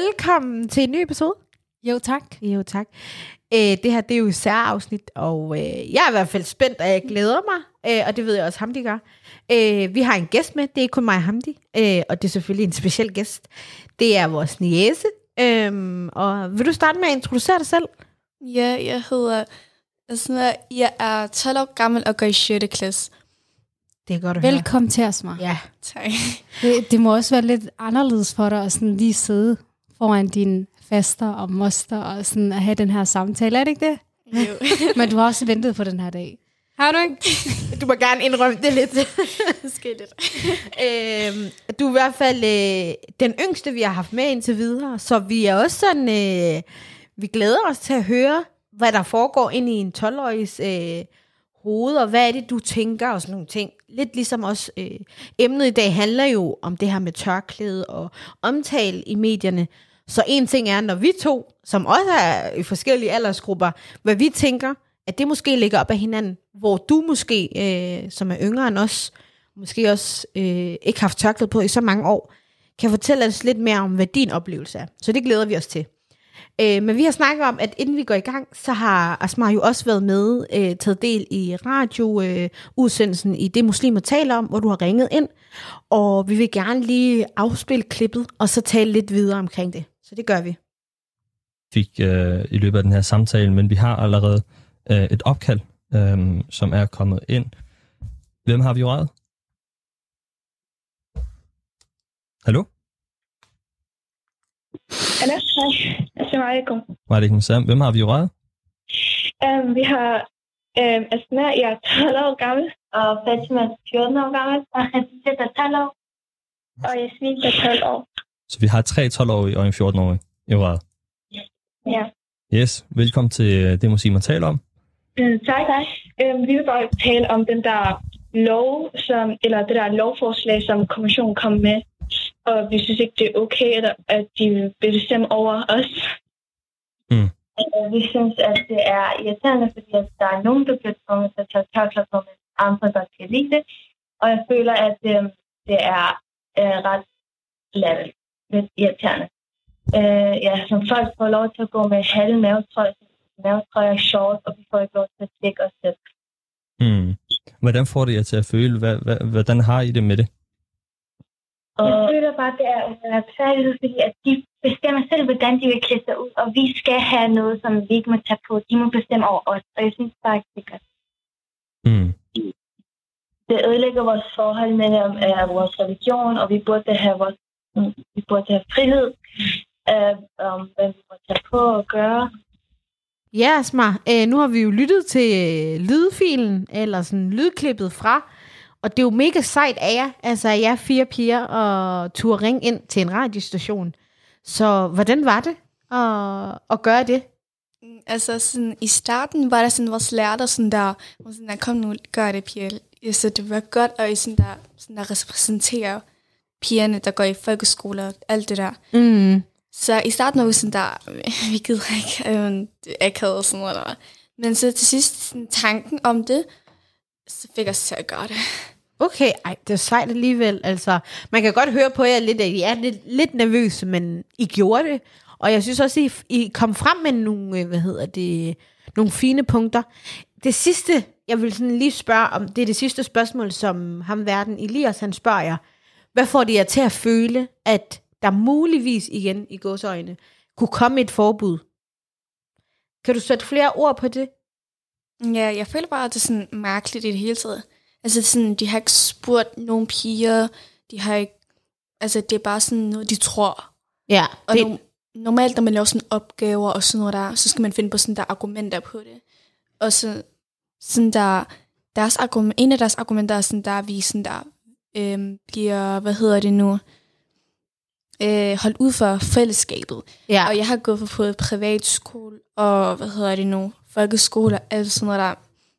velkommen til en ny episode. Jo, tak. Jo, tak. Øh, det her, det er jo et særafsnit, og øh, jeg er i hvert fald spændt, og jeg glæder mig, øh, og det ved jeg også, Hamdi gør. Øh, vi har en gæst med, det er ikke kun mig og Hamdi, øh, og det er selvfølgelig en speciel gæst. Det er vores niese, øh, og vil du starte med at introducere dig selv? Ja, jeg hedder Asma. Jeg er 12 år gammel og går i 6. klasse. Det er godt at høre. Velkommen til os, Mar. Ja, Tak. Det, det må også være lidt anderledes for dig at sådan lige sidde foran dine faster og moster og sådan at have den her samtale, er det ikke det? Jo. Men du har også ventet på den her dag. Har du ikke? du må gerne indrømme det lidt. det sker lidt. øh, du er i hvert fald øh, den yngste, vi har haft med indtil videre, så vi er også sådan, øh, vi glæder os til at høre, hvad der foregår ind i en 12-årigs øh, hoved, og hvad er det, du tænker og sådan nogle ting. Lidt ligesom også, øh, emnet i dag handler jo om det her med tørklæde og omtale i medierne. Så en ting er, når vi to, som også er i forskellige aldersgrupper, hvad vi tænker, at det måske ligger op af hinanden, hvor du måske, øh, som er yngre end os, måske også øh, ikke har haft tørklæde på i så mange år, kan fortælle os lidt mere om, hvad din oplevelse er. Så det glæder vi os til. Øh, men vi har snakket om, at inden vi går i gang, så har Asmar jo også været med, øh, taget del i radioudsendelsen øh, i Det Muslimer taler om, hvor du har ringet ind. Og vi vil gerne lige afspille klippet, og så tale lidt videre omkring det. Så det gør vi. fik øh, i løbet af den her samtale, men vi har allerede øh, et opkald, øh, som er kommet ind. Hvem har vi røget? Hallo? Hallo, hej. Assalamu alaikum. Det ikke Sam? Hvem har vi røget? Um, vi har um, Asma, jeg er 12 år gammel, og Fatima er 14 år gammel, og Khadija er 12 år, og Jasmin er 12 år. Så vi har tre 12-årige og en 14-årig i røret. Ja. Yes, velkommen til øh, det, muslimer taler om. Mm, tak. tak. Um, vi vil bare tale om den der lov, som, eller det der lovforslag, som kommissionen kom med, og vi synes ikke, det er okay, at, de vil bestemme over os. Mm. Og vi synes, at det er irriterende, fordi at der er nogen, der bliver tvunget til at tage tørklæder på, men andre, der kan lide det. Og jeg føler, at øh, det er øh, ret latterligt. Lidt irriterende. Øh, ja, som folk får lov til at gå med halve mavetrøje, mavetrøje og shorts, og vi får ikke lov til at dække os selv. Mm. Hvordan får det jer til at føle? Hvad, hvad, hvordan har I det med det? Og jeg føler bare, at det er uretfærdigt, fordi at de bestemmer selv, hvordan de vil klæde sig ud, og vi skal have noget, som vi ikke må tage på. De må bestemme over os, og jeg synes bare ikke, det er godt. Mm. Det ødelægger vores forhold med uh, vores religion, og vi burde have, vores, vi burde have frihed, uh, om hvad vi må tage på og gøre. Ja, Asmar, øh, nu har vi jo lyttet til øh, lydfilen, eller sådan lydklippet fra, og det er jo mega sejt af jer, altså af jer fire piger, og turde ringe ind til en radiostation. Så hvordan var det at, at gøre det? Altså, sådan, i starten var der sådan vores lærer, der sådan der, var sådan der, kom nu, gør det, piger. Så det var godt at sådan der, sådan der repræsentere pigerne, der går i folkeskole og alt det der. Mm. Så i starten var vi sådan der, vi gider ikke, øh, er akavet og sådan noget der. Men så til sidst, sådan, tanken om det, så fik os til at gøre det. Okay, ej, det er sejt alligevel. Altså, man kan godt høre på jer lidt, at I er lidt, lidt nervøse, men I gjorde det. Og jeg synes også, I, I kom frem med nogle, øh, hvad hedder det, nogle fine punkter. Det sidste, jeg vil sådan lige spørge om, det er det sidste spørgsmål, som ham verden Elias, han spørger jer. Hvad får det jer til at føle, at der muligvis igen i godsøjne kunne komme et forbud? Kan du sætte flere ord på det? Ja, jeg føler bare, at det er sådan mærkeligt i det hele taget. Altså, sådan, de har ikke spurgt nogen piger, de har ikke, altså, det er bare sådan noget, de tror. Ja, Og det, no- normalt, når man laver sådan opgaver og sådan noget der, så skal man finde på sådan der argumenter på det. Og så sådan der, deres argument, en af deres argumenter er sådan der, vi sådan der øhm, bliver, hvad hedder det nu, øh, holdt ud for fællesskabet. ja. Og jeg har gået på privatskole og, hvad hedder det nu, folkeskole og alt sådan noget der.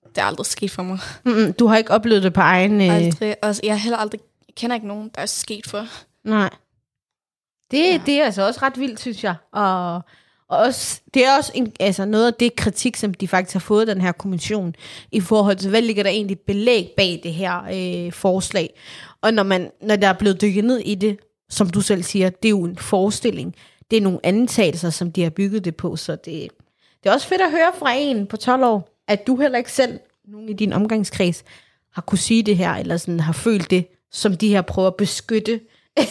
Det er aldrig sket for mig. Mm, du har ikke oplevet det på egen... Øh, Aldrig. Og jeg har heller aldrig, jeg kender ikke nogen, der er sket for. Nej. Det, ja. det er altså også ret vildt, synes jeg. Og, og også, det er også en, altså noget af det kritik, som de faktisk har fået, den her kommission, i forhold til, hvad ligger der egentlig belæg bag det her øh, forslag. Og når, man, når der er blevet dykket ned i det, som du selv siger, det er jo en forestilling. det er nogle antagelser, som de har bygget det på, så det, det er også fedt at høre fra en på 12 år, at du heller ikke selv, nogen i din omgangskreds, har kunne sige det her, eller sådan har følt det, som de her prøver at beskytte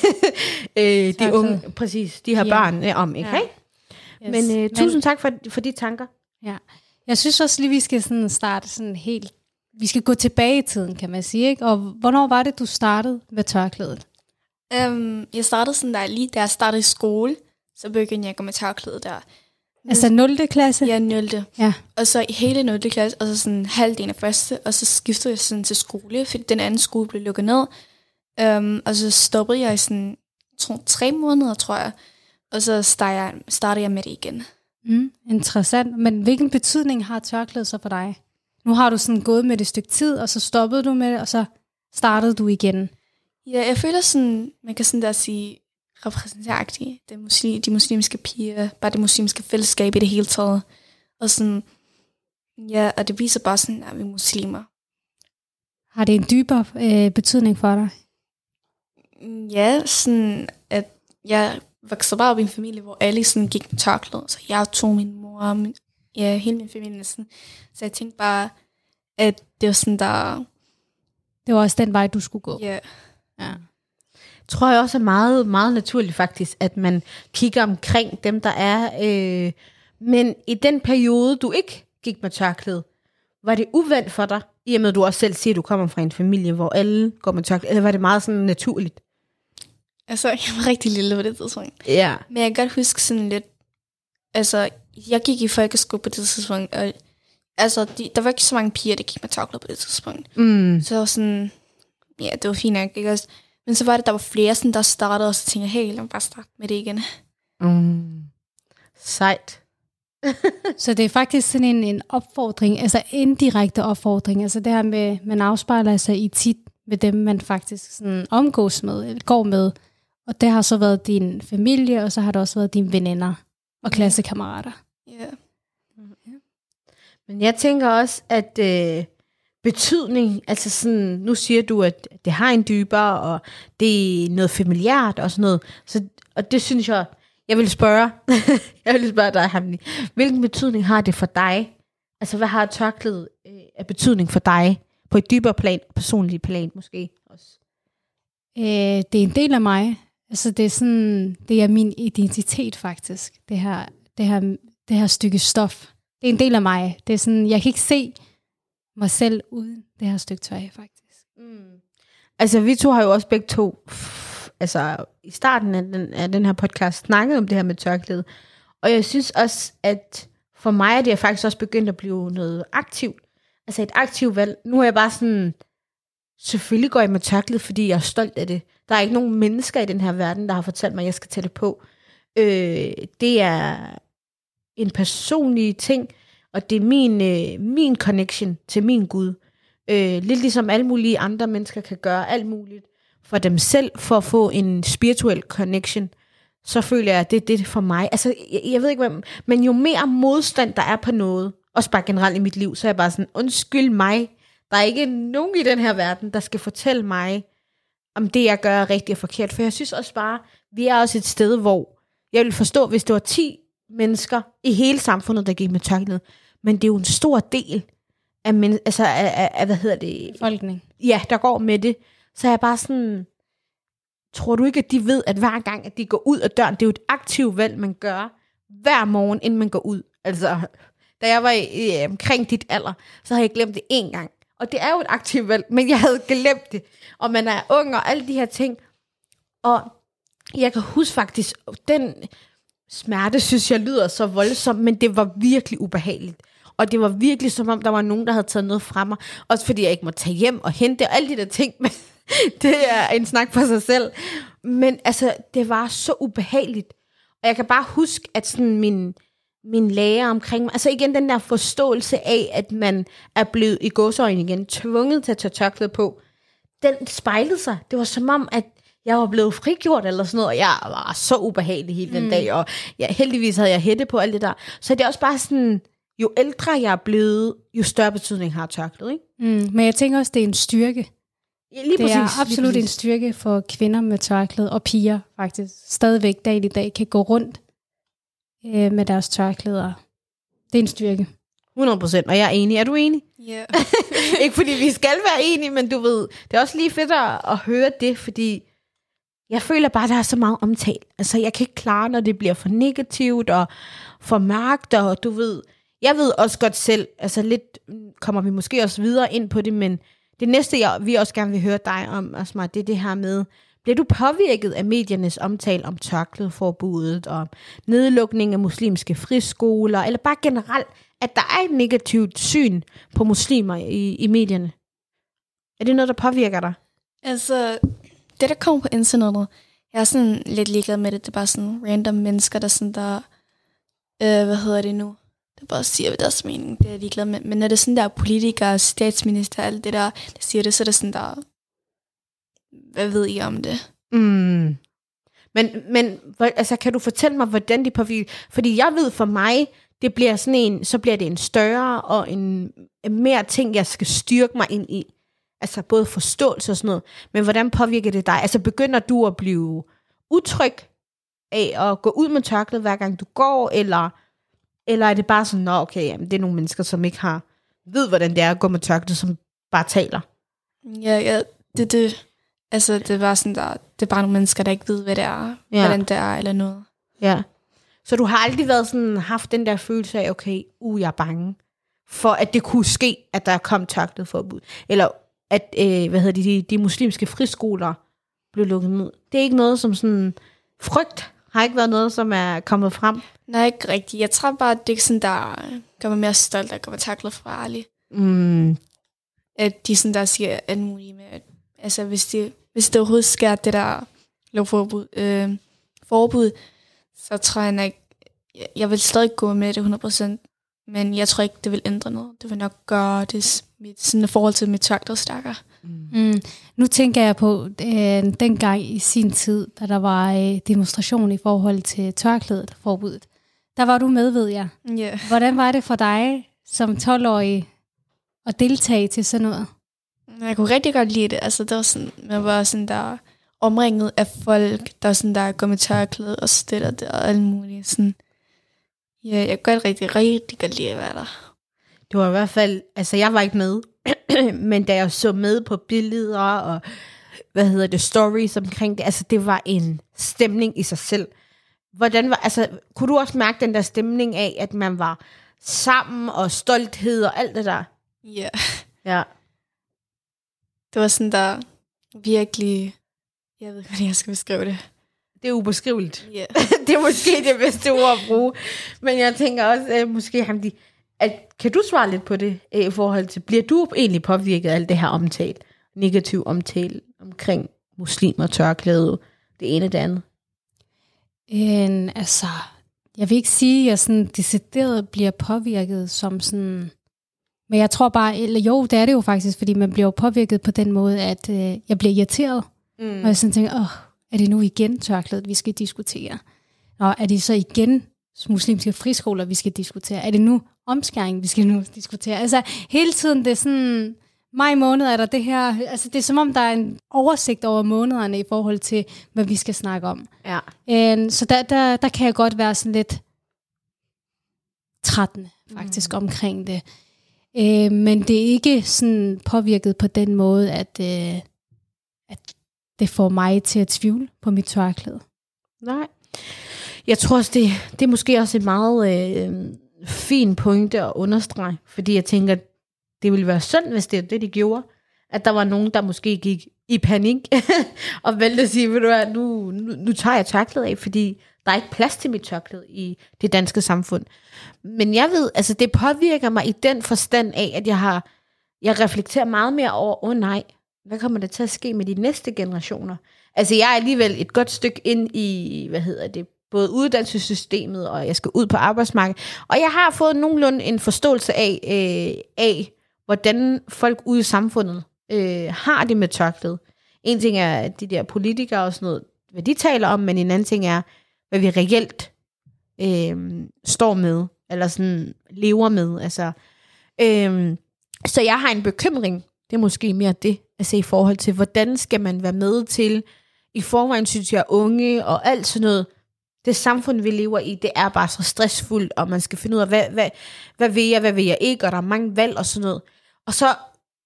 øh, de Tak, unge, præcis, de her Ja. børn øh, om, ikke? Ja. Ja. Men øh, tusind tak for, for de tanker. Ja. Jeg synes også lige, vi skal sådan starte sådan helt... Vi skal gå tilbage i tiden, kan man sige, ikke? Og hvornår var det, du startede med tørklædet? Um, jeg startede sådan der, lige da jeg startede i skole, så begyndte jeg at gå med tørklæde der. Altså 0. klasse? Jeg 0. Ja. Og så i hele 0. klasse, og så sådan halvdelen af første, og så skiftede jeg sådan til skole, fordi den anden skole blev lukket ned. Um, og så stoppede jeg i sådan to, tre måneder, tror jeg. Og så startede jeg, startede jeg med det igen. Mm, interessant. Men hvilken betydning har tørklædet så for dig? Nu har du sådan gået med det et stykke tid, og så stoppede du med det, og så startede du igen. Ja, jeg føler sådan, man kan sådan der sige, repræsenteragtigt. Det muslim, de muslimske piger, bare det muslimske fællesskab i det hele taget. Og sådan, ja, og det viser bare sådan, at vi er muslimer. Har det en dybere øh, betydning for dig? Ja, sådan at jeg voksede bare op i en familie, hvor alle sådan gik med tørklæde. Så jeg tog min mor, min, ja, hele min familie næsten. Så jeg tænkte bare, at det var sådan der, Det var også den vej, du skulle gå. ja, Ja. tror jeg også er meget, meget naturligt faktisk, at man kigger omkring dem, der er. Øh, men i den periode, du ikke gik med tørklæde, var det uvendt for dig, i og med at du også selv siger, at du kommer fra en familie, hvor alle går med tørklæde, eller var det meget sådan naturligt? altså jeg var rigtig lille på det tidspunkt. Ja. Men jeg kan godt huske sådan lidt, altså jeg gik i folkeskole på det tidspunkt, og altså de, der var ikke så mange piger, der gik med tørklæde på det tidspunkt. Mm. Så jeg var sådan, ja, det var fint nok, ikke også? Men så var det, der var flere, sådan, der startede, og så tænkte jeg, hey, lad mig bare starte med det igen. Mm. Sejt. Så det er faktisk sådan en, en opfordring, altså indirekte opfordring, altså det her med, man afspejler sig i tit med dem, man faktisk sådan omgås med, eller går med. Og det har så været din familie, og så har det også været dine veninder og klassekammerater. Ja. Men jeg tænker også, at øh, betydning, altså sådan, nu siger du, at det har en dybere, og det er noget familiært og sådan noget. Så, og det synes jeg, jeg vil spørge, jeg vil spørge dig, Hamni, hvilken betydning har det for dig? Altså, hvad har tørklædet øh, af betydning for dig? På et dybere plan, personligt plan måske også. Øh, det er en del af mig. Altså det er sådan, det er min identitet faktisk, det her, det her, det her stykke stof. Det er en del af mig. Det er sådan, jeg kan ikke se mig selv uden det her stykke tøj faktisk. Mm. Altså, vi to har jo også begge to, pff, altså i starten af den, af den her podcast, snakket om det her med tørklæde. Og jeg synes også, at for mig er det faktisk også begyndt at blive noget aktivt. Altså et aktivt valg. Nu er jeg bare sådan, selvfølgelig går jeg med tørklæde, fordi jeg er stolt af det. Der er ikke nogen mennesker i den her verden, der har fortalt mig, at jeg skal tage det på. Øh, det er en personlig ting, og det er min, øh, min connection til min Gud. Øh, lidt ligesom alle mulige andre mennesker kan gøre alt muligt for dem selv, for at få en spirituel connection, så føler jeg, at det er det for mig. Altså, jeg, jeg ved ikke, hvem, men jo mere modstand, der er på noget, også bare generelt i mit liv, så er jeg bare sådan, undskyld mig, der er ikke nogen i den her verden, der skal fortælle mig, om det, jeg gør, er rigtigt og forkert. For jeg synes også bare, vi er også et sted, hvor jeg vil forstå, hvis det var 10 mennesker i hele samfundet, der gik med tørklæde, men det er jo en stor del af, men, altså, af, af, af, hvad hedder det, Folkening. ja, der går med det, så er jeg bare sådan, tror du ikke, at de ved, at hver gang, at de går ud af døren, det er jo et aktivt valg, man gør hver morgen, inden man går ud. Altså, da jeg var i, i, omkring dit alder, så havde jeg glemt det én gang. Og det er jo et aktivt valg, men jeg havde glemt det. Og man er ung og alle de her ting. Og jeg kan huske faktisk, den smerte, synes jeg lyder så voldsomt, men det var virkelig ubehageligt. Og det var virkelig som om, der var nogen, der havde taget noget fra mig. Også fordi jeg ikke må tage hjem og hente og alle de der ting. Men det er en snak for sig selv. Men altså, det var så ubehageligt. Og jeg kan bare huske, at sådan min, min lærer omkring mig, altså igen den der forståelse af, at man er blevet i godsøjne igen, tvunget til at tage tørklæde på, den spejlede sig. Det var som om, at jeg var blevet frigjort eller sådan noget, og jeg var så ubehagelig hele den mm. dag, og jeg, heldigvis havde jeg hætte på alt det der. Så det er også bare sådan, jo ældre jeg er blevet, jo større betydning har tørklæde, ikke? Mm, men jeg tænker også, det er en styrke. Ja, lige Det er præcis, absolut lige en præcis. styrke for kvinder med tørklæde, og piger faktisk stadigvæk dag i dag kan gå rundt øh, med deres tørklæder. Det er en styrke. 100 procent, og jeg er enig. Er du enig? Ja. ikke fordi vi skal være enige, men du ved, det er også lige fedt at, at høre det, fordi jeg føler bare, der er så meget omtale. Altså, jeg kan ikke klare, når det bliver for negativt og for mørkt, og du ved, jeg ved også godt selv, altså lidt mm, kommer vi måske også videre ind på det, men det næste, jeg, vi også gerne vil høre dig om, Asma, det er det her med, bliver du påvirket af mediernes omtale om tørklædeforbuddet og nedlukning af muslimske friskoler, eller bare generelt, at der er et negativt syn på muslimer i, i medierne? Er det noget, der påvirker dig? Altså, det der kommer på internettet, jeg er sådan lidt ligeglad med det. Det er bare sådan random mennesker, der sådan der, øh, hvad hedder det nu? Der bare siger, hvad deres mening. Det er jeg ligeglad med. Men når det er sådan der politikere, statsminister, alt det der, der siger det, så er det sådan der, hvad ved I om det? Mm. Men, men altså, kan du fortælle mig, hvordan det påvirker? Fordi jeg ved for mig, det bliver sådan en, så bliver det en større og en, en mere ting, jeg skal styrke mig ind i. Altså både forståelse og sådan noget. Men hvordan påvirker det dig? Altså begynder du at blive utryg af at gå ud med tørklæde, hver gang du går, eller, eller er det bare sådan, nå okay, jamen, det er nogle mennesker, som ikke har ved, hvordan det er at gå med tørklæde, som bare taler. Ja, ja, det, det, altså, det var sådan der, det er bare nogle mennesker, der ikke ved, hvad det er, Ja. hvordan det er, eller noget. Ja. Så du har aldrig været sådan, haft den der følelse af, okay, uh, jeg er bange, for at det kunne ske, at der kom tørklæde forbud. Eller at, øh, hvad hedder de, de, de muslimske friskoler blev lukket ned. Det er ikke noget som sådan, frygt har ikke været noget, som er kommet frem. Nej, ikke rigtigt. Jeg tror bare, at det er sådan der, gør mig mere stolt at komme taklet fra Ali. Mm, At de sådan der siger alt muligt med, at altså, hvis, det, hvis det overhovedet sker, det der lovforbud, øh, forbud, så tror jeg nok, jeg, jeg vil stadig gå med det 100%, men jeg tror ikke, det vil ændre noget. Det vil nok gøre det mit, sådan forhold til mit tørklæde stærkere. Mm. Nu tænker jeg på øh, dengang i sin tid, da der var øh, demonstration i forhold til tørklædet forbuddet. Der var du med, ved jeg. Ja. Hvordan var det for dig som 12-årig at deltage til sådan noget? Jeg kunne rigtig godt lide det. Altså, det var sådan, man var sådan der omringet af folk, der sådan der går med tørklæde og stiller det og alt muligt. Sådan. Ja, jeg kan godt rigtig, rigtig godt lide at være der. det var i hvert fald, altså jeg var ikke med, men da jeg så med på billeder og, hvad hedder det, stories omkring det, altså det var en stemning i sig selv. Hvordan var, altså, kunne du også mærke den der stemning af, at man var sammen og stolthed og alt det der? Ja. Ja. Det var sådan der virkelig... Jeg ved ikke, hvordan jeg skal beskrive det. Det er ubeskriveligt. Ja. det er måske det bedste ord at bruge. Men jeg tænker også, øh, måske Hamdi, at, kan du svare lidt på det øh, i forhold til, bliver du egentlig påvirket af alt det her omtale, negativ omtale omkring muslimer, tørklæde, det ene og det andet? En, altså, jeg vil ikke sige, at jeg sådan decideret bliver påvirket som sådan... Men jeg tror bare, eller jo, det er det jo faktisk, fordi man bliver jo påvirket på den måde, at øh, jeg bliver irriteret. Mm. Og jeg sådan tænker, åh, er det nu igen tørklædet, vi skal diskutere? Nå, er det så igen muslimske friskoler, vi skal diskutere? Er det nu omskæring, vi skal nu diskutere? Altså, hele tiden, det er sådan, maj måned er der det her, altså det er som om, der er en oversigt over månederne i forhold til, hvad vi skal snakke om. Ja. Øh, så der, der, der kan jeg godt være sådan lidt trættende faktisk mm. omkring det. Øh, men det er ikke sådan påvirket på den måde, at, øh, at det får mig til at tvivle på mit tørklæde. Nej. Jeg tror også, det, det er måske også et meget øh, fin pointe at understrege, fordi jeg tænker, det ville være synd, hvis det er det, de gjorde. At der var nogen, der måske gik i panik og valgte at sige, ved du hvad, nu, nu, nu tager jeg tørklædet af, fordi der er ikke plads til mit tørklæde i det danske samfund. Men jeg ved, altså det påvirker mig i den forstand af, at jeg har, jeg reflekterer meget mere over, åh oh, nej, hvad kommer der til at ske med de næste generationer? Altså jeg er alligevel et godt stykke ind i, hvad hedder det, både uddannelsessystemet, og jeg skal ud på arbejdsmarkedet. Og jeg har fået nogenlunde en forståelse af, øh, af hvordan folk ude i samfundet øh, har det med tørklæde. En ting er de der politikere og sådan noget, hvad de taler om, men en anden ting er, hvad vi reelt øh, står med, eller sådan lever med. Altså, øh, så jeg har en bekymring, det er måske mere det, altså i forhold til, hvordan skal man være med til, i forvejen synes jeg, unge og alt sådan noget, det samfund, vi lever i, det er bare så stressfuldt, og man skal finde ud af, hvad, hvad, hvad vil jeg, hvad vil jeg ikke, og der er mange valg og sådan noget. Og så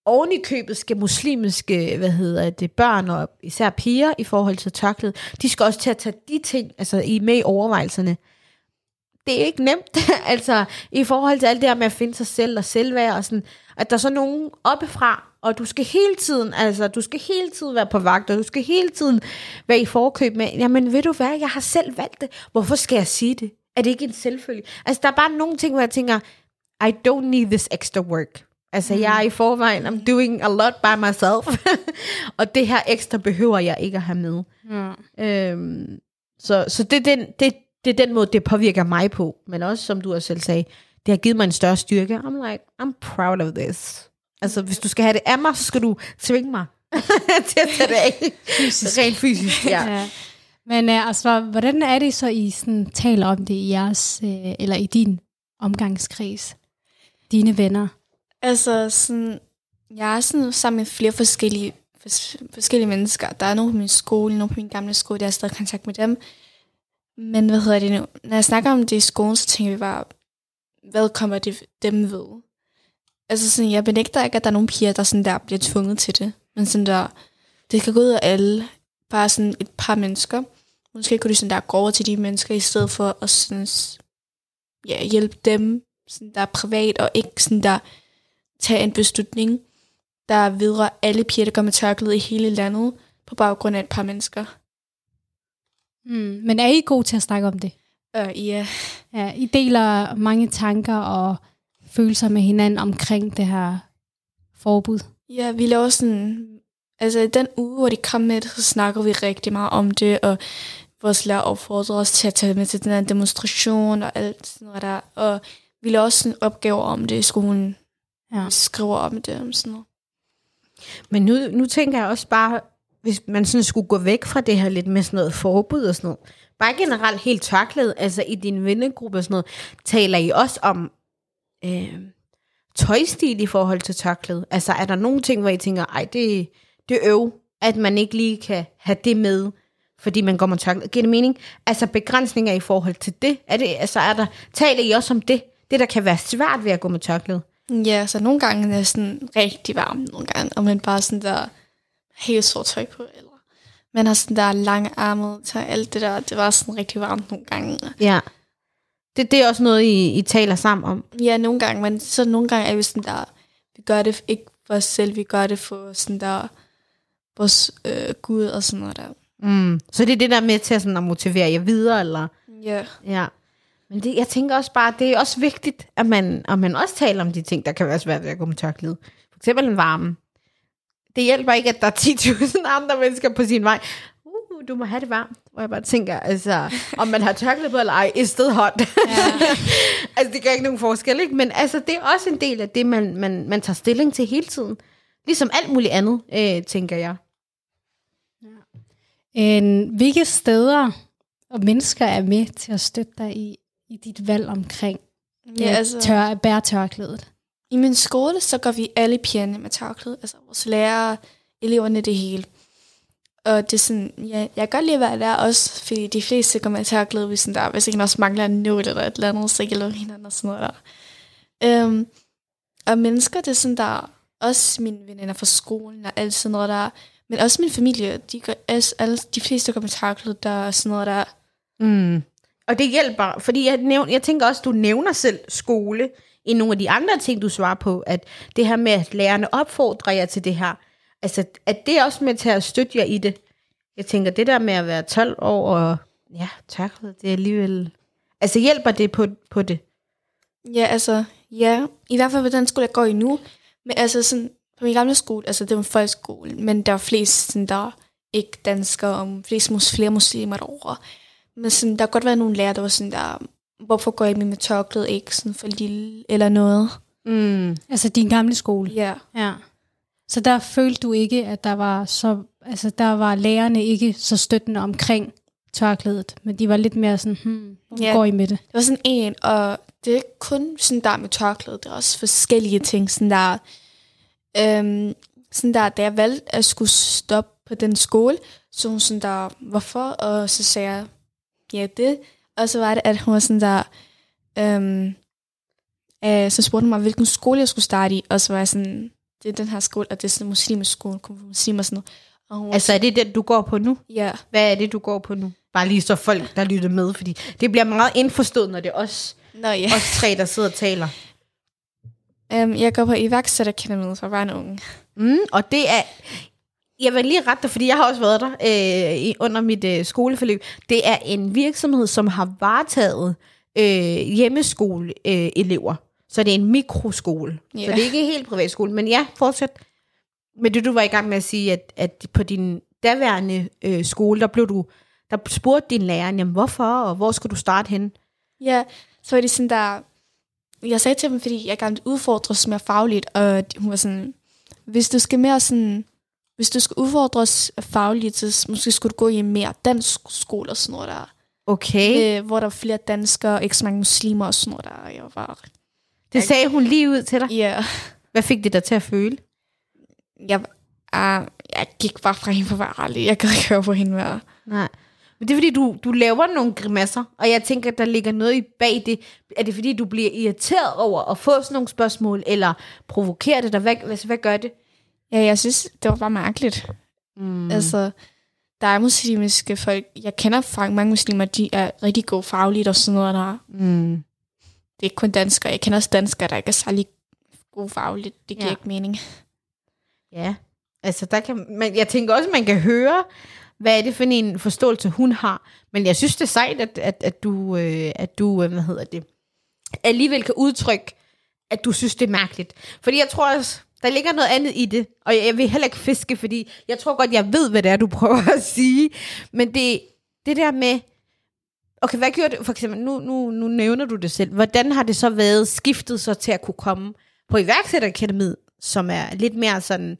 oven i købet skal muslimske, hvad hedder det, børn og især piger i forhold til tørklæde, de skal også til at tage de ting altså i med i overvejelserne. Det er ikke nemt, altså i forhold til alt det her med at finde sig selv og selvværd og sådan, at der er så nogen oppefra, og du skal hele tiden, altså du skal hele tiden være på vagt, og du skal hele tiden være i forkøb med, jamen ved du hvad, jeg har selv valgt det, hvorfor skal jeg sige det? Er det ikke en selvfølge? Altså der er bare nogle ting, hvor jeg tænker, I don't need this extra work. Altså, mm. jeg er i forvejen, I'm doing a lot by myself. og det her ekstra behøver jeg ikke at have med. Mm. Øhm, så så det, er den, det, det er den måde, det påvirker mig på. Men også, som du også selv sagde, det har givet mig en større styrke. I'm like, I'm proud of this. Altså, hvis du skal have det af mig, så skal du tvinge mig til at tage det af. Fysisk. Rent fysisk, ja. ja. Men uh, altså, hvordan er det så, I sådan, taler om det i jeres, uh, eller i din omgangskreds? Dine venner? Altså, sådan, jeg er sådan sammen med flere forskellige, fors- forskellige mennesker. Der er nogle på min skole, nogle på min gamle skole, jeg har stadig kontakt med dem. Men hvad hedder det nu? Når jeg snakker om det i skolen, så tænker vi bare, hvad kommer det dem ved? Altså sådan, jeg benægter ikke, at der er nogle piger, der, sådan der bliver tvunget til det. Men sådan der, det kan gå ud af alle. Bare sådan et par mennesker. Måske kunne de sådan der gå over til de mennesker, i stedet for at sådan, ja, hjælpe dem sådan der privat, og ikke sådan der tage en beslutning, der videre alle piger, der går med tørklæde i hele landet, på baggrund af et par mennesker. Mm, men er I gode til at snakke om det? Øh, uh, ja. ja. I deler mange tanker og følelser med hinanden omkring det her forbud? Ja, vi laver sådan... Altså, den uge, hvor de kom med det, så snakker vi rigtig meget om det, og vores lærer opfordrer os til at tage med til den her demonstration og alt sådan noget der. Og vi laver også sådan opgaver om det i skolen. Ja. Vi skriver om det og sådan noget. Men nu, nu tænker jeg også bare, hvis man sådan skulle gå væk fra det her lidt med sådan noget forbud og sådan noget, bare generelt helt tørklæde, altså i din vennegruppe og sådan noget, taler I også om øh, tøjstil i forhold til tørklæde? Altså er der nogle ting, hvor I tænker, ej, det, det er øv, at man ikke lige kan have det med, fordi man går med tørklæde. Giver det mening? Altså begrænsninger i forhold til det? Er det altså, er der, taler I også om det? Det, der kan være svært ved at gå med tørklæde? Ja, så nogle gange er det sådan rigtig varmt nogle gange, og man bare sådan der helt sort tøj på, eller man har sådan der lange arme til alt det der, det var sådan rigtig varmt nogle gange. Ja. Det, det er også noget, I, I taler sammen om? Ja, nogle gange, men så nogle gange er vi sådan der, vi gør det ikke for os selv, vi gør det for sådan der, vores øh, Gud og sådan noget der. Mm. Så det er det der med til at, sådan, at motivere jer videre, eller? Ja. Ja. Men det, jeg tænker også bare, det er også vigtigt, at man, at man også taler om de ting, der kan være svært ved at gå med tørklæde. For eksempel en varme. Det hjælper ikke, at der er 10.000 andre mennesker på sin vej. Uh, du må have det varmt. Hvor jeg bare tænker, altså, om man har tørklæde på eller ej, is still hot. Ja. altså, det gør ikke nogen forskel, ikke? Men altså, det er også en del af det, man, man, man tager stilling til hele tiden. Ligesom alt muligt andet, øh, tænker jeg. Ja. En, hvilke steder og mennesker er med til at støtte dig i i dit valg omkring ja, altså, tør, bære tørklædet? I min skole, så går vi alle pigerne med tørklæde. Altså vores lærere, eleverne, det hele. Og det er sådan, ja, jeg kan godt lide at være der også, fordi de fleste går med tørklæde, hvis, sådan der, hvis ikke også mangler en nål eller et eller andet, så hjælper hinanden og sådan noget der. Um, og mennesker, det er sådan der, også mine veninder fra skolen og alt sådan noget der, men også min familie, de, går, altså, alle, de fleste går med tørklæde, der og sådan noget der. Mm. Og det hjælper, fordi jeg, nævner, jeg tænker også, du nævner selv skole end nogle af de andre ting, du svarer på, at det her med, at lærerne opfordrer jer til det her, altså, at det er også med til at støtte jer i det. Jeg tænker, det der med at være 12 år og, ja, tak, det er alligevel, altså hjælper det på, på det? Ja, altså, ja, i hvert fald på den skole, jeg går i nu, men altså sådan, på min gamle skole, altså det var en folkeskole, men der var flest sådan, der ikke danskere, og flest, flere muslimer derovre. Men sådan, der har godt være nogle lærere, der var sådan der, hvorfor går jeg med med tørklæde, ikke sådan for lille eller noget. Mm. Altså din gamle skole? Ja. ja. Så der følte du ikke, at der var så, altså der var lærerne ikke så støttende omkring tørklædet, men de var lidt mere sådan, hmm, hvor ja, går I med det? Det var sådan en, og det er ikke kun sådan der med tørklædet, det er også forskellige ting, sådan der, øhm, sådan der, da jeg valgte at skulle stoppe på den skole, så hun sådan der, hvorfor? Og så sagde jeg, ja, det. Og så var det, at hun var sådan der... Øhm, øh, så spurgte hun mig, hvilken skole jeg skulle starte i. Og så var jeg sådan, det er den her skole, og det er sådan en muslimsk skole, muslimer sådan noget. Og hun Altså, er det den, du går på nu? Ja, Hvad er det, du går på nu? Bare lige så folk, der lytter med, fordi det bliver meget indforstået, når det er os, Nå, ja. os tre, der sidder og taler. Um, jeg går på iværksætterakademiet for børn og unge. Mm, og det er... Jeg vil lige rette dig, fordi jeg har også været der øh, under mit øh, skoleforløb. Det er en virksomhed, som har varetaget øh, hjemmeskoleelever. Øh, så det er en mikroskole. Yeah. Så det er ikke helt privatskole. Men ja, fortsæt med det, du var i gang med at sige, at, at på din daværende øh, skole, der blev du der spurgte din lærer, jamen hvorfor, og hvor skal du starte hen? Ja, så var det sådan der... Jeg sagde til dem, fordi jeg gerne ville udfordres mere fagligt, og hun var sådan, hvis du skal mere sådan, hvis du skal udfordres fagligt, så måske skulle du gå i en mere dansk skole og sådan noget der. Okay. Øh, hvor der er flere danskere, ikke så mange muslimer og sådan noget der. Jeg var Det sagde hun lige ud til dig. ja, Hvad fik det dig til at føle? jeg, uh, jeg gik bare fra hende for at være ærlig. Jeg gad ikke høre på hende mere. Nej. Men det er fordi, du, du laver nogle grimasser, og jeg tænker, at der ligger noget i bag det. Er det fordi, du bliver irriteret over at få sådan nogle spørgsmål, eller provokerer det dig? Hvad, altså, hvad gør det? Ja, jeg synes, det var bare mærkeligt. Mm. Altså, der er muslimske folk, jeg kender faktisk mange muslimer, de er rigtig gode fagligt og sådan noget der. Mm. Det er ikke kun danskere. Jeg kender også danskere, der ikke er særlig gode fagligt. Det giver Ja. ikke mening. Ja, altså der kan, men jeg tænker også, at man kan høre, hvad er det for en forståelse, hun har. Men jeg synes, det er sejt, at, at, at du, øh, at du øh, hvad hedder det, alligevel kan udtrykke, at du synes, det er mærkeligt. Fordi jeg tror også, der ligger noget andet i det, og jeg vil heller ikke fiske, fordi jeg tror godt, jeg ved, hvad det er, du prøver at sige. Men det, det der med, okay, hvad gjorde det, for eksempel, nu, nu, nu nævner du det selv, hvordan har det så været skiftet så til at kunne komme på iværksætterakademiet, som er lidt mere sådan,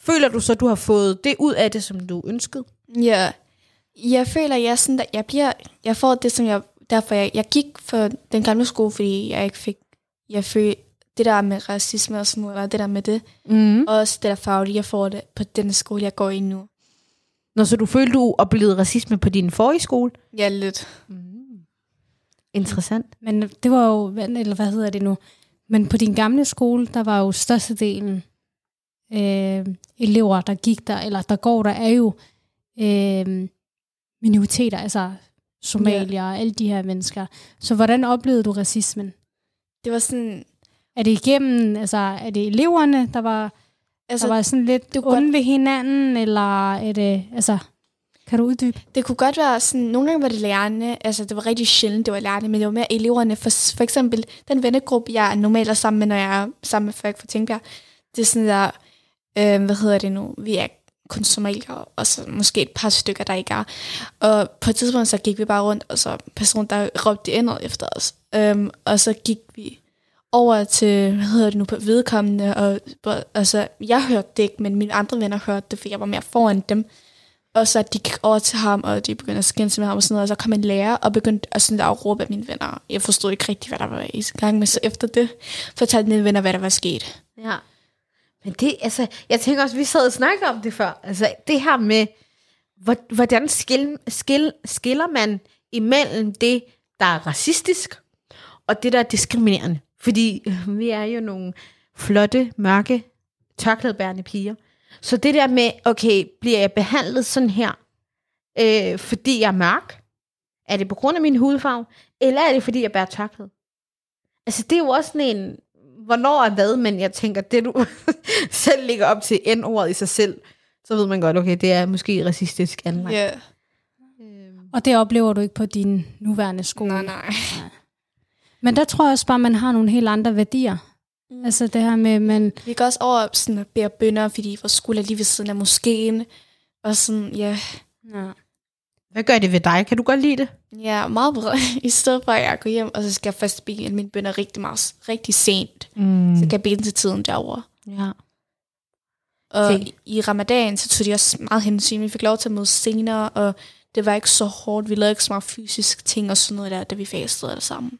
føler du så, du har fået det ud af det, som du ønskede? Ja. Jeg føler, jeg, sådan, jeg, bliver, jeg får det, som jeg... Derfor jeg, jeg gik for den gamle skole, fordi jeg ikke fik... Jeg følte det der med racisme og sådan noget, eller det der med det. Mm. Og også det der faglige, jeg får det på den skole, jeg går i nu. Når så du følte, du oplevede racisme på din forrige skole? Ja, lidt. Interessant. Men det var jo, hvad- eller hvad hedder det nu? Men på din gamle skole, der var jo størstedelen øh, elever, der gik der, eller der går der, er jo øh, minoriteter, altså somalier og alle de her mennesker. Så hvordan oplevede du racismen? Det var sådan... Er det igennem, altså er det eleverne, der var, altså, der var sådan lidt det onde ved hinanden, eller er det, altså, kan du uddybe? Det kunne godt være sådan, nogle gange var det lærerne, altså det var rigtig sjældent, det var lærerne, men det var mere eleverne. For, for eksempel den vennegruppe, jeg normalt er sammen med, når jeg er sammen med folk fra Tingbjerg, det er sådan der, øh, hvad hedder det nu, vi er kun somalier, og så måske et par stykker, der ikke er. Og på et tidspunkt, så gik vi bare rundt, og så person, der råbte endnu efter os. Um, og så gik vi over til, hvad hedder det nu, på vedkommende, og altså, jeg hørte det ikke, men mine andre venner hørte det, for jeg var mere foran dem. Og så de gik over til ham, og de begyndte at skændes med ham og sådan noget, og så kom en lærer og begyndte at, sådan at råbe af mine venner. Jeg forstod ikke rigtig, hvad der var i gang med, så efter det fortalte mine venner, hvad der var sket. Ja. Men det, altså, jeg tænker også, vi sad og snakkede om det før. Altså, det her med, hvordan skil, skil, skiller man imellem det, der er racistisk, og det, der er diskriminerende. Fordi vi er jo nogle flotte, mørke, tørklædebærende piger. Så det der med, okay, bliver jeg behandlet sådan her, øh, fordi jeg er mørk? Er det på grund af min hudfarve? Eller er det, fordi jeg bærer tørklæde? Altså, det er jo også sådan en, hvornår er hvad, men jeg tænker, det du selv ligger op til N-ordet i sig selv, så ved man godt, okay, det er måske racistisk anlagt. Ja. Og det oplever du ikke på din nuværende skole. Nej, nej. Men der tror jeg også bare, man har nogle helt andre værdier. Mm. Altså det her med, man, Vi går også over sådan at bære bønder, fordi vores skole er lige ved siden af moskeen. Og sådan, ja, ja. Hvad gør det ved dig? Kan du godt lide det? ja meget bedre. I stedet for, at jeg går hjem, og så skal jeg først bede mine bønder rigtig, meget, rigtig sent. Mm. Så kan jeg bede til tiden derovre. Ja. Og Se. i, ramadan, så tog de også meget hensyn. Vi fik lov til at møde senere, og det var ikke så hårdt. Vi lavede ikke så meget fysisk ting og sådan noget der, da vi fastede alle sammen.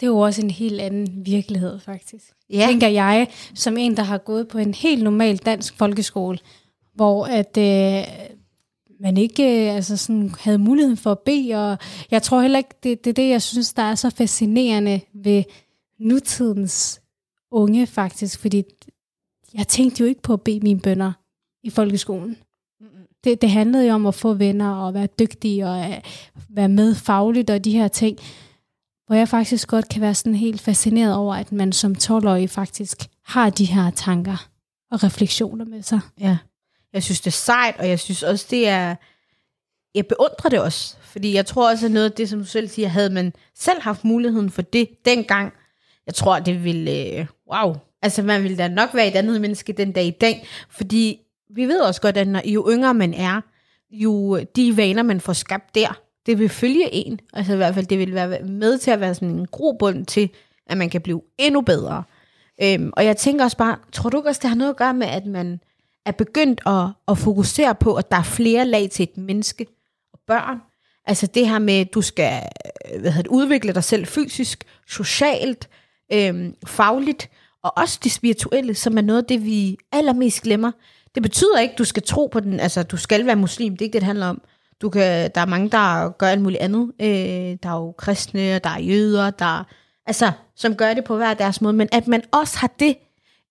Det er jo også en helt anden virkelighed, faktisk. Ja. Tænker jeg, som en, der har gået på en helt normal dansk folkeskole, hvor at øh, man ikke øh, altså sådan, havde muligheden for at bede, og jeg tror heller ikke, det, det er det, jeg synes, der er så fascinerende ved nutidens unge faktisk, fordi jeg tænkte jo ikke på at bede mine bønder i folkeskolen. Det, det handlede jo om at få venner og være dygtig og øh, være med fagligt og de her ting, hvor jeg faktisk godt kan være sådan helt fascineret over, at man som 12-årig faktisk har de her tanker og refleksioner med sig. Ja. Jeg synes, det er sejt, og jeg synes også, det er... Jeg beundrer det også, fordi jeg tror også, at noget af det, som du selv siger, havde man selv haft muligheden for det dengang, jeg tror, det ville... Øh, wow. Altså, man ville da nok være et andet menneske den dag i dag, fordi vi ved også godt, at når, jo yngre man er, jo de vaner, man får skabt der, det vil følge en. Altså i hvert fald, det vil være med til at være sådan en grobund til, at man kan blive endnu bedre. Øhm, og jeg tænker også bare, tror du også, det har noget at gøre med, at man er begyndt at, at fokusere på, at der er flere lag til et menneske og børn? Altså det her med, at du skal øh, hvad hedder det, udvikle dig selv fysisk, socialt, øhm, fagligt, og også det spirituelle, som er noget af det, vi allermest glemmer. Det betyder ikke, at du skal tro på den, altså du skal være muslim, det er ikke det, det handler om. Du kan, der er mange, der gør alt muligt andet. Øh, der er jo kristne, der er jøder, der altså, som gør det på hver deres måde. Men at man også har det,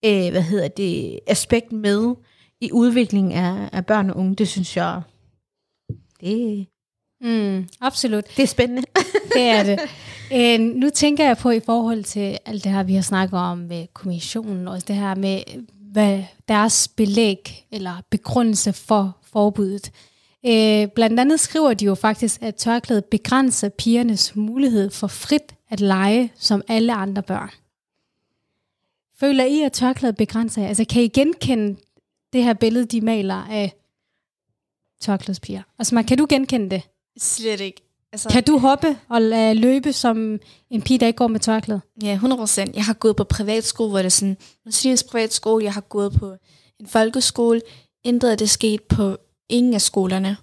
øh, hvad hedder det, aspekt med i udviklingen af, af børn og unge, det synes jeg, det, Mm, absolut. det er spændende. Det er det. Øh, nu tænker jeg på i forhold til alt det her, vi har snakket om med kommissionen, og det her med hvad deres belæg eller begrundelse for forbuddet. Øh, blandt andet skriver de jo faktisk, at tørklædet begrænser pigernes mulighed for frit at lege som alle andre børn. Føler I, at tørklædet begrænser jer? Altså kan I genkende det her billede, de maler af tørklædspiger? Altså man, kan du genkende det? Slet ikke. Altså, Kan du hoppe og lade løbe som en pige, der ikke går med tørklæde? Ja, 100 procent. Jeg har gået på privatskole, hvor det er sådan, muslimsk privatskole. Jeg har gået på en folkeskole. Intet af det sket på ingen af skolerne.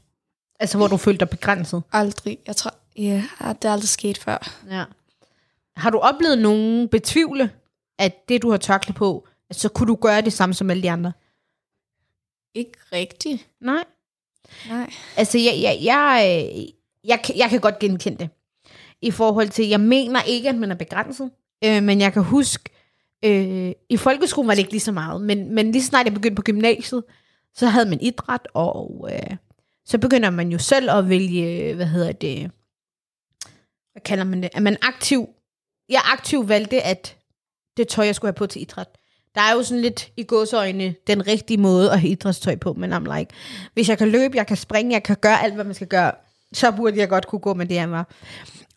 altså, hvor du følte dig begrænset. Aldrig. Jeg tror, ja, det er aldrig sket før. Ja. Har du oplevet nogen betvivle, at det, du har tørklæde på, at så kunne du gøre det samme som alle de andre? Ikke rigtigt. Nej. Nej. Altså, jeg, jeg, jeg, jeg, kan- jeg kan godt genkende det. I forhold til, jeg mener ikke, at man er begrænset. Øh, men jeg kan huske, øh, i folkeskolen var det ikke lige så meget. Men, men lige snart jeg begyndte på gymnasiet, så havde man idræt, og øh, så begynder man jo selv at vælge, hvad hedder det, hvad kalder man det, at man aktiv, jeg aktivt valgte, at det tøj, jeg skulle have på til idræt. Der er jo sådan lidt i gåsøjne den rigtige måde at have idrætstøj på, men I'm like, hvis jeg kan løbe, jeg kan springe, jeg kan gøre alt, hvad man skal gøre, så burde jeg godt kunne gå med det, jeg var.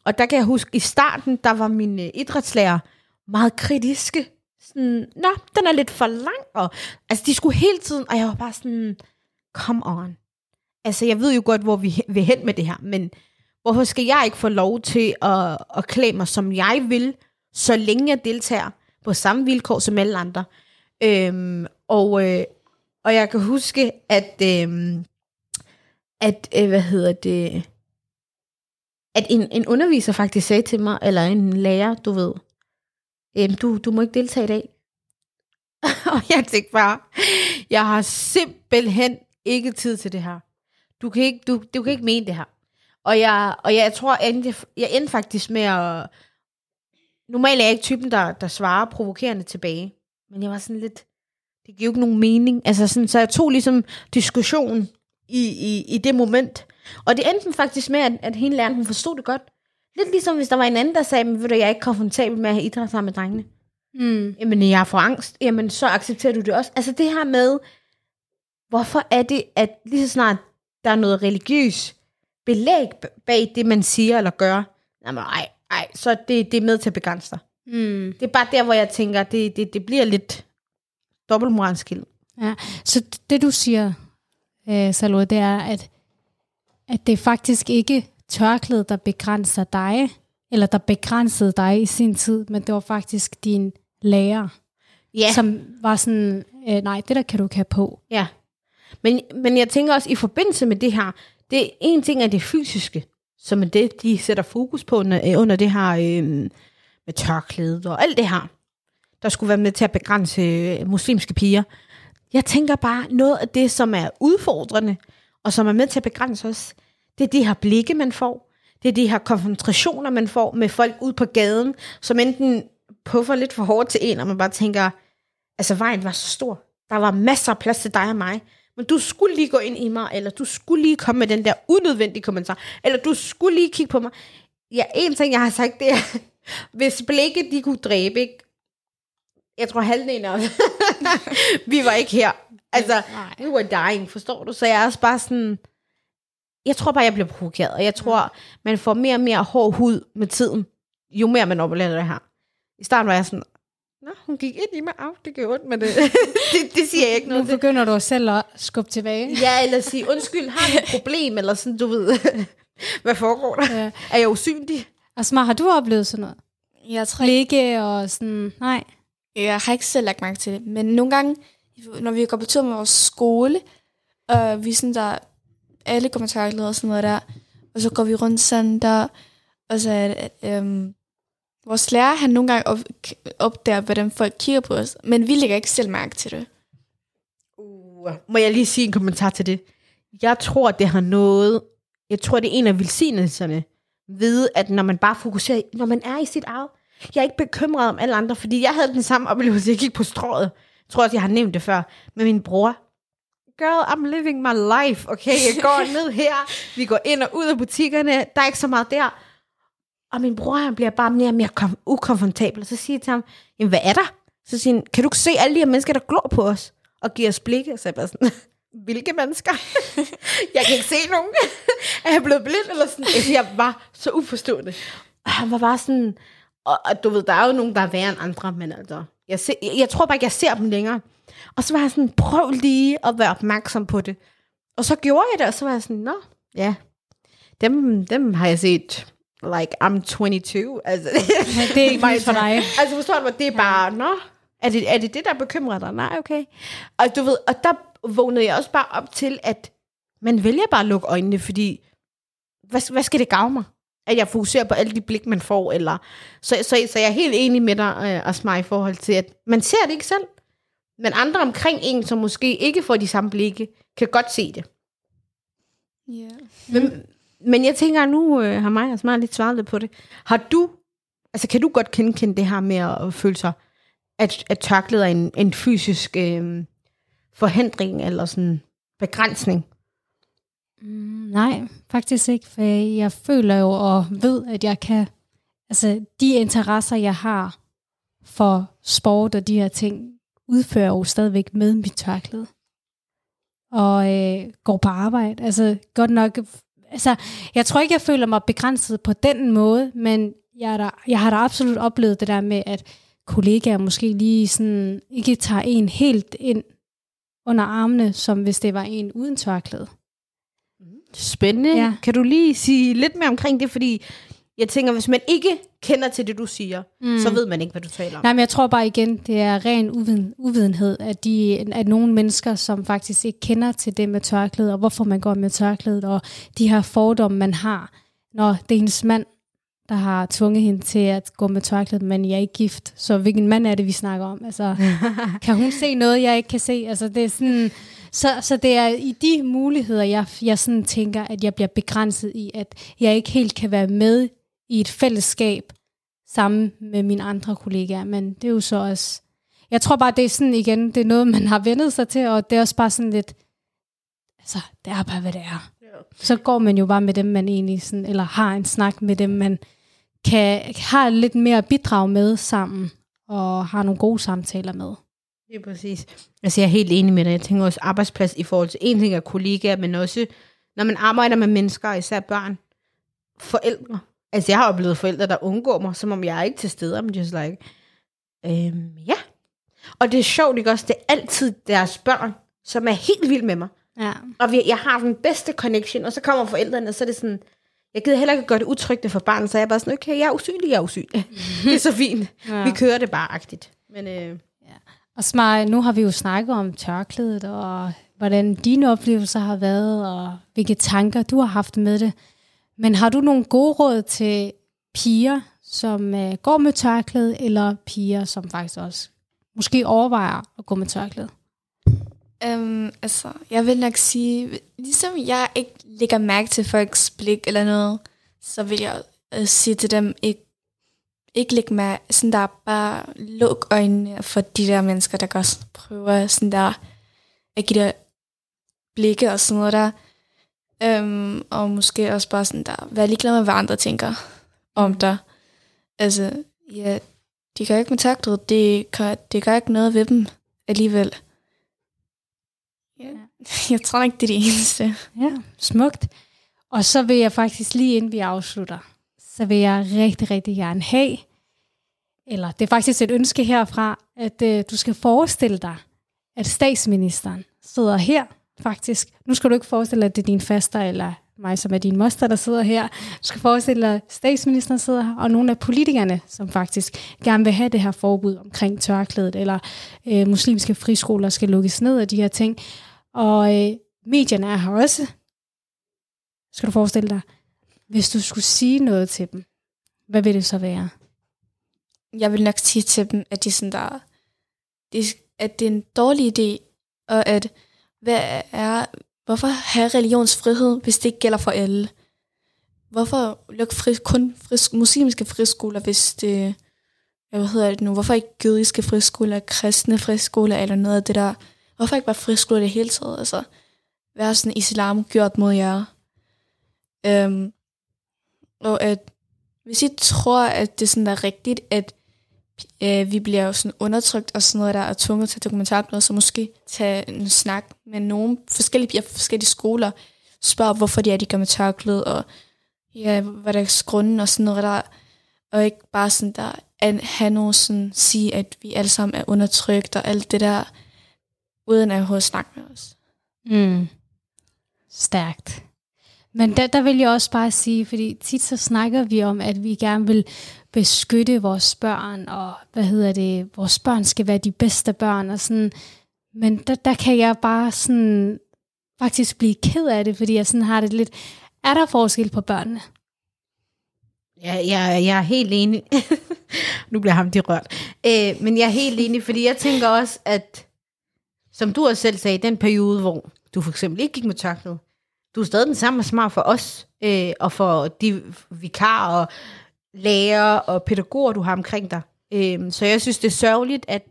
Og der kan jeg huske, i starten, der var min øh, idrætslærer meget kritiske. Sådan, Nå, den er lidt for lang. Og, altså, de skulle hele tiden, og jeg var bare sådan, come on. Altså, jeg ved jo godt, hvor vi vil hen med det her, men hvorfor skal jeg ikke få lov til at, at klæde mig, som jeg vil, så længe jeg deltager på samme vilkår som alle andre? Øhm, og, øh, og jeg kan huske, at, øh, at øh, hvad hedder det, at en, en underviser faktisk sagde til mig, eller en lærer, du ved, øhm, du, du må ikke deltage i dag. og jeg tænkte bare, jeg har simpelthen ikke tid til det her. Du kan ikke, du, du kan ikke mene det her. Og jeg, og jeg, jeg tror, jeg endte, jeg endte faktisk med at... Normalt er jeg ikke typen, der, der svarer provokerende tilbage. Men jeg var sådan lidt... Det giver jo ikke nogen mening. Altså sådan, så jeg tog ligesom diskussion i, i, i det moment. Og det endte faktisk med, at, at hende læreren, hun forstod det godt. Lidt ligesom hvis der var en anden, der sagde, men ved du, jeg er ikke komfortabel med at have idræt sammen med drengene. Mm. Jamen, jeg får angst. Jamen, så accepterer du det også. Altså det her med, hvorfor er det, at lige så snart der er noget religiøs belæg bag det, man siger eller gør, jamen, ej, ej, så det, det er med til at begrænse dig. Mm. Det er bare der, hvor jeg tænker, det, det, det bliver lidt dobbeltmoralsk. Ja. Så det du siger, øh, Salwa, det er, at, at det faktisk ikke tørklædet, der begrænser dig, eller der begrænsede dig i sin tid, men det var faktisk din lærer, Ja. som var sådan, øh, nej, det der kan du ikke have på. Ja. Men, men jeg tænker også, i forbindelse med det her, det en ting er det fysiske, som er det, de sætter fokus på under, øh, under det her øh, med tørklædet og alt det her, der skulle være med til at begrænse øh, muslimske piger. Jeg tænker bare, noget af det, som er udfordrende, og som er med til at begrænse os, det er de her blikke, man får. Det er de her konfrontationer, man får med folk ud på gaden, som enten puffer lidt for hårdt til en, og man bare tænker, altså vejen var så stor. Der var masser af plads til dig og mig. Men du skulle lige gå ind i mig, eller du skulle lige komme med den der unødvendige kommentar, eller du skulle lige kigge på mig. Ja, en ting, jeg har sagt, det er, hvis blikke, de kunne dræbe, ikke? Jeg tror halvdelen af vi var ikke her. Altså, we were dying, forstår du? Så jeg er også bare sådan, jeg tror bare, jeg bliver provokeret, og jeg tror, man får mere og mere hård hud med tiden, jo mere man oplever det her. I starten var jeg sådan, Nå, hun gik ind i mig, af, det gjorde ondt, men det, det, det siger jeg ikke Nu noget til. begynder du selv at skubbe tilbage. Ja, eller sige, undskyld, har du et problem, eller sådan, du ved, hvad foregår der? Ja. Er jeg usynlig? Asma, har du oplevet sådan noget? Jeg tror ikke, og sådan, nej. jeg har ikke selv lagt mærke til det, men nogle gange, når vi går på tur med vores skole, og vi sådan der, alle går med tørklæder og sådan noget der, og så går vi rundt sådan der, og så er at, øhm, vores lærer, han nogle gange op, opdager, hvordan folk kigger på os, men vi lægger ikke selv mærke til det. Uh, må jeg lige sige en kommentar til det? Jeg tror, det har noget... Jeg tror, det er en af velsignelserne ved, at når man bare fokuserer, når man er i sit eget. Jeg er ikke bekymret om alle andre, fordi jeg havde den samme oplevelse, jeg gik på strået. Jeg tror også, jeg har nævnt det før, med min bror. Girl, I'm living my life, okay? Jeg går ned her, vi går ind og ud af butikkerne, der er ikke så meget der. Og min bror, han bliver bare mere og mere kom- ukomfortabel. Og så siger jeg til ham, jamen hvad er der? Så siger han, kan du ikke se alle de her mennesker, der glor på os? Og giver os blikke. Så jeg bare sådan, hvilke mennesker? jeg kan ikke se nogen. er jeg blevet blind? Eller sådan. Altså, jeg var så uforstående. Og han var bare sådan, og, og du ved, der er jo nogen, der er værre end andre, men altså, jeg, ser, jeg, jeg tror bare ikke, jeg ser dem længere. Og så var jeg sådan, prøv lige at være opmærksom på det. Og så gjorde jeg det, og så var jeg sådan, nå, ja, dem, dem har jeg set, like, I'm 22. Altså, Ja, det er ikke nyt for dig. Altså forstår du, det er bare, nå, er det, er det det, der bekymrer dig? Nej, okay. Og du ved, og der vågnede jeg også bare op til, at man vælger bare at lukke øjnene, fordi, hvad, hvad skal det gavne mig? At jeg fokuserer på alle de blik, man får, eller, så, så, så jeg er helt enig med dig, øh, Asma, i forhold til, at man ser det ikke selv, men andre omkring en, som måske ikke får de samme blikke, kan godt se det. Yeah. Men, men jeg tænker, nu øh, har mig og Asma lidt svaret lidt på det. Har du, altså kan du godt genkende det her med at føle sig, at, at tørklæder er en, en fysisk øh, forhindring, eller sådan begrænsning? Mm, nej, faktisk ikke, for jeg føler jo og ved, at jeg kan, altså de interesser, jeg har for sport og de her ting, udfører jo stadigvæk med mit tørklæde. Og øh, går på arbejde. Altså godt nok, altså jeg tror ikke, jeg føler mig begrænset på den måde, men jeg, er der, jeg har da absolut oplevet det der med, at kollegaer måske lige sådan ikke tager en helt ind under armene, som hvis det var en uden tørklæde. Spændende. Ja. Kan du lige sige lidt mere omkring det? Fordi jeg tænker, hvis man ikke kender til det, du siger, mm. så ved man ikke, hvad du taler om. Nej, men jeg tror bare igen, det er ren uviden, uvidenhed, at, de, at nogle mennesker, som faktisk ikke kender til det med tørklæde, og hvorfor man går med tørklædet, og de her fordomme, man har, når det er hendes mand, der har tvunget hende til at gå med tørklædet, men jeg er ikke gift. Så hvilken mand er det, vi snakker om? Altså, kan hun se noget, jeg ikke kan se? Altså, det er sådan, så, så det er i de muligheder, jeg, jeg sådan tænker, at jeg bliver begrænset i, at jeg ikke helt kan være med i et fællesskab sammen med mine andre kollegaer. Men det er jo så også... Jeg tror bare, det er sådan igen, det er noget, man har vendet sig til, og det er også bare sådan lidt... Altså, det er bare, hvad det er. Så går man jo bare med dem, man egentlig sådan, eller har en snak med dem, man kan har lidt mere at bidrage med sammen, og har nogle gode samtaler med. Det er præcis. Altså, jeg er helt enig med dig. Jeg tænker også arbejdsplads i forhold til en ting er kollegaer, men også når man arbejder med mennesker, især børn, forældre. Altså, jeg har oplevet forældre, der undgår mig, som om jeg er ikke til stede, men just like, øhm, ja. Og det er sjovt, ikke også? Det er altid deres børn, som er helt vilde med mig. Ja. Og vi, jeg har den bedste connection, og så kommer forældrene, og så er det sådan, jeg gider heller ikke gøre det utryggende for barnet, så jeg er bare sådan, okay, jeg er usynlig, jeg er usynlig. det er så fint. Ja. Vi kører det bare agtigt. Men øh, Og Smar, nu har vi jo snakket om tørklædet, og hvordan dine oplevelser har været, og hvilke tanker du har haft med det. Men har du nogle gode råd til piger, som øh, går med tørklæde, eller piger, som faktisk også måske overvejer at gå med tørklæde? Um, altså, jeg vil nok sige, ligesom jeg ikke lægger mærke til folks blik eller noget, så vil jeg øh, sige til dem, ikke, ikke lægge mærke, sådan der bare luk øjnene for de der mennesker, der godt prøver sådan der, at give dig blikke og sådan noget der. Um, og måske også bare sådan der, være ligeglad med, hvad andre tænker om dig. Altså, ja, de gør ikke kontaktet, det, gør, det gør ikke noget ved dem alligevel. Ja. Jeg tror ikke, det er det eneste. Ja, smukt. Og så vil jeg faktisk lige inden vi afslutter, så vil jeg rigtig, rigtig gerne have, eller det er faktisk et ønske herfra, at øh, du skal forestille dig, at statsministeren sidder her faktisk. Nu skal du ikke forestille dig, at det er din faster eller mig, som er din moster, der sidder her. Du skal forestille dig, at statsministeren sidder her, og nogle af politikerne, som faktisk gerne vil have det her forbud omkring tørklædet, eller øh, muslimske friskoler skal lukkes ned og de her ting. Og øh, medierne er her også. Skal du forestille dig, hvis du skulle sige noget til dem, hvad vil det så være? Jeg vil nok sige til dem, at, de sådan der, at det er en dårlig idé, og at hvad er, hvorfor have religionsfrihed, hvis det ikke gælder for alle? Hvorfor lukke fri, kun frisk, muslimske friskoler, hvis det, hvad hedder det nu, hvorfor ikke jødiske friskoler, kristne friskoler eller noget af det der? Hvorfor ikke bare friskoler det hele taget? Altså, hvad sådan islam gjort mod jer? Øhm, og at hvis I tror, at det sådan er rigtigt, at øh, vi bliver jo sådan undertrykt og sådan noget der, og tvunget til dokumentarblad, så måske tage en snak med nogle forskellige piger forskellige skoler, spørge, hvorfor de er, de gør med tørklæde, og ja, hvad der er grunden og sådan noget der, og ikke bare sådan der, at have nogen sådan, sige, at vi alle sammen er undertrykt og alt det der, uden at have snakke med os. Mm. Stærkt. Men der, der vil jeg også bare sige, fordi tit så snakker vi om, at vi gerne vil beskytte vores børn, og hvad hedder det, vores børn skal være de bedste børn, og sådan. Men der, der kan jeg bare sådan faktisk blive ked af det, fordi jeg sådan har det lidt, er der forskel på børnene? Ja, jeg, jeg er helt enig. nu bliver ham de rørt. Øh, men jeg er helt enig, fordi jeg tænker også, at som du også selv sagde, den periode, hvor du for eksempel ikke gik med tørklæde, du er stadig den samme smart for os, øh, og for de vikarer og lærere og pædagoger, du har omkring dig. Øh, så jeg synes, det er sørgeligt, at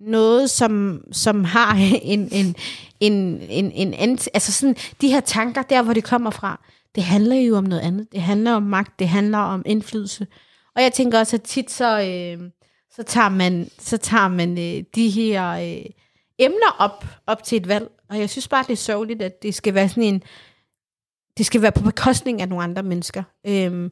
noget, som, som har en, en, en, en, en en altså sådan, de her tanker, der hvor det kommer fra, det handler jo om noget andet. Det handler om magt, det handler om indflydelse. Og jeg tænker også, at tit så, øh, så tager man, så tager man øh, de her øh, emner op, op til et valg. Og jeg synes bare, det er sørgeligt, at det skal være sådan en, det skal være på bekostning af nogle andre mennesker. Øh,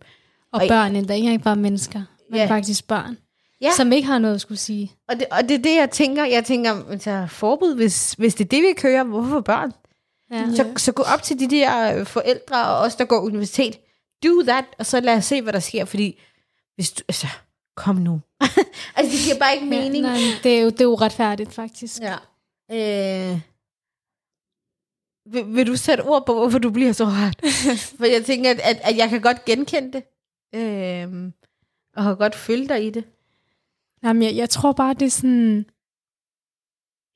og, og børn endda, ikke bare mennesker, men ja. faktisk børn, ja. som ikke har noget at skulle sige. Og det, og det er det, jeg tænker. Jeg tænker, altså, forbud, hvis, hvis det er det, vi kører, hvorfor børn? Ja. Så, så gå op til de der øh, forældre og os, der går universitet. Do that, og så lad os se, hvad der sker, fordi hvis du, altså, kom nu. altså, det giver bare ikke mening. Ja, nej, det er jo, det er uretfærdigt, faktisk. Ja. Øh, vil, vil du sætte ord på, hvorfor du bliver så rart? For jeg tænker, at, at, at jeg kan godt genkende det. Øh, og har godt følt dig i det. Jamen, jeg, jeg tror bare, det er sådan...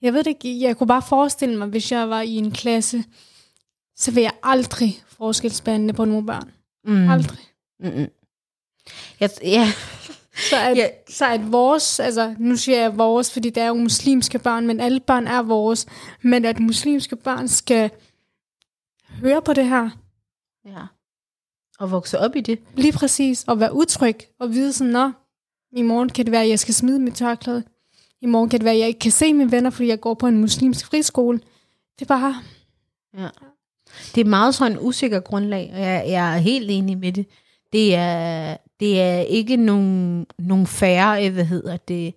Jeg ved det ikke, jeg kunne bare forestille mig, hvis jeg var i en klasse, så vil jeg aldrig forskelsbehandle på nogle børn. Mm. Aldrig. Mm-mm. Jeg, ja. Så at, ja. så at vores, altså nu siger jeg vores, fordi det er jo muslimske børn, men alle børn er vores, men at muslimske børn skal høre på det her. Ja. Og vokse op i det. Lige præcis, og være utryg, og vide sådan, nå, i morgen kan det være, at jeg skal smide mit tørklæde. I morgen kan det være, at jeg ikke kan se mine venner, fordi jeg går på en muslimsk friskole. Det er bare... Ja. Det er meget sådan en usikker grundlag, og jeg, jeg er helt enig med det. Det er, det er ikke nogen, nogen færre, hvad hedder det,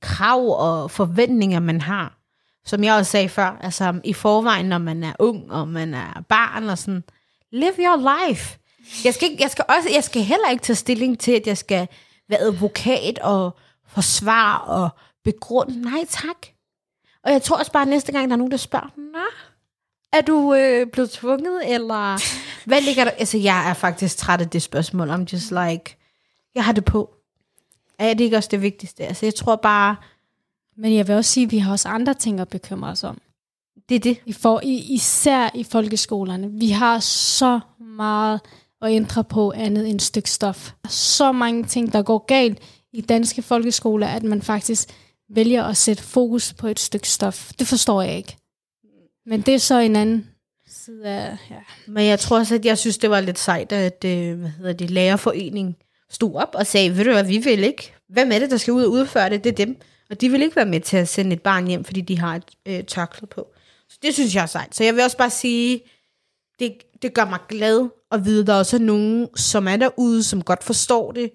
krav og forventninger, man har. Som jeg også sagde før, altså i forvejen, når man er ung, og man er barn, og sådan, live your life. Jeg skal, ikke, jeg skal, også, jeg skal heller ikke tage stilling til, at jeg skal være advokat og forsvare og begrunde. Nej, tak. Og jeg tror også bare, at næste gang, der er nogen, der spørger, Nå, er du øh, blevet tvunget, eller hvad ligger der? Altså, jeg er faktisk træt af det spørgsmål. I'm just like, jeg har det på. Er det ikke også det vigtigste? Altså, jeg tror bare... Men jeg vil også sige, at vi har også andre ting at bekymre os om. Det er det. I for, i, især i folkeskolerne. Vi har så meget at ændre på andet end et stykke stof. Så mange ting, der går galt i danske folkeskoler, at man faktisk vælger at sætte fokus på et stykke stof. Det forstår jeg ikke. Men det er så en anden side af... Ja. Men jeg tror også, at jeg synes, det var lidt sejt, at øh, hvad hedder det, lærerforeningen stod op og sagde, ved du hvad, vi vil ikke. Hvem er det, der skal ud og udføre det? Det er dem. Og de vil ikke være med til at sende et barn hjem, fordi de har et øh, tørklæde på. Så det synes jeg er sejt. Så jeg vil også bare sige, det, det gør mig glad at vide, at der også er nogen, som er derude, som godt forstår det,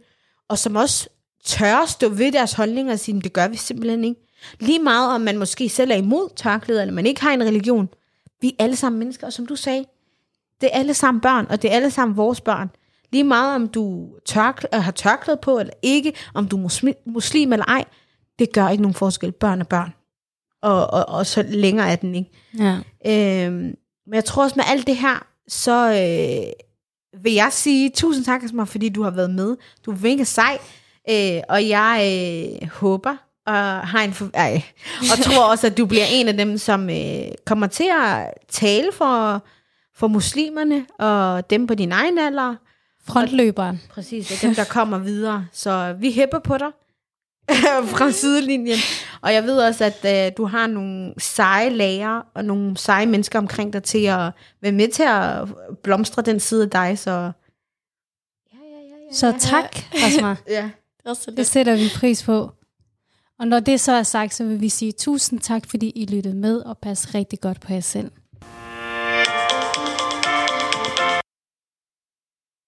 og som også tør stå ved deres holdninger og sige, det gør vi simpelthen ikke. Lige meget om man måske selv er imod tørklæder, eller man ikke har en religion. Vi er alle sammen mennesker, og som du sagde, det er alle sammen børn, og det er alle sammen vores børn. Lige meget om du tørklæ- øh, har tørklæde på eller ikke, om du er muslim, muslim eller ej, det gør ikke nogen forskel. Børn er børn. Og, og, og så længere er den ikke. ja. Øhm, men jeg tror også med alt det her, så øh, vil jeg sige tusind tak, Asma, fordi du har været med. Du er mega sej, øh, og jeg øh, håber og har en for, ej, og tror også, at du bliver en af dem, som øh, kommer til at tale for, for muslimerne og dem på din egen alder. Frontløberen. Præcis, og dem, der kommer videre. Så vi hæpper på dig fra sidelinjen. Og jeg ved også, at øh, du har nogle seje lærer og nogle seje mennesker omkring dig til at være med til at blomstre den side af dig. Så ja, ja, ja, ja. Så tak, Asma. ja. Det er sætter vi pris på. Og når det så er sagt, så vil vi sige tusind tak, fordi I lyttede med og pas rigtig godt på jer selv.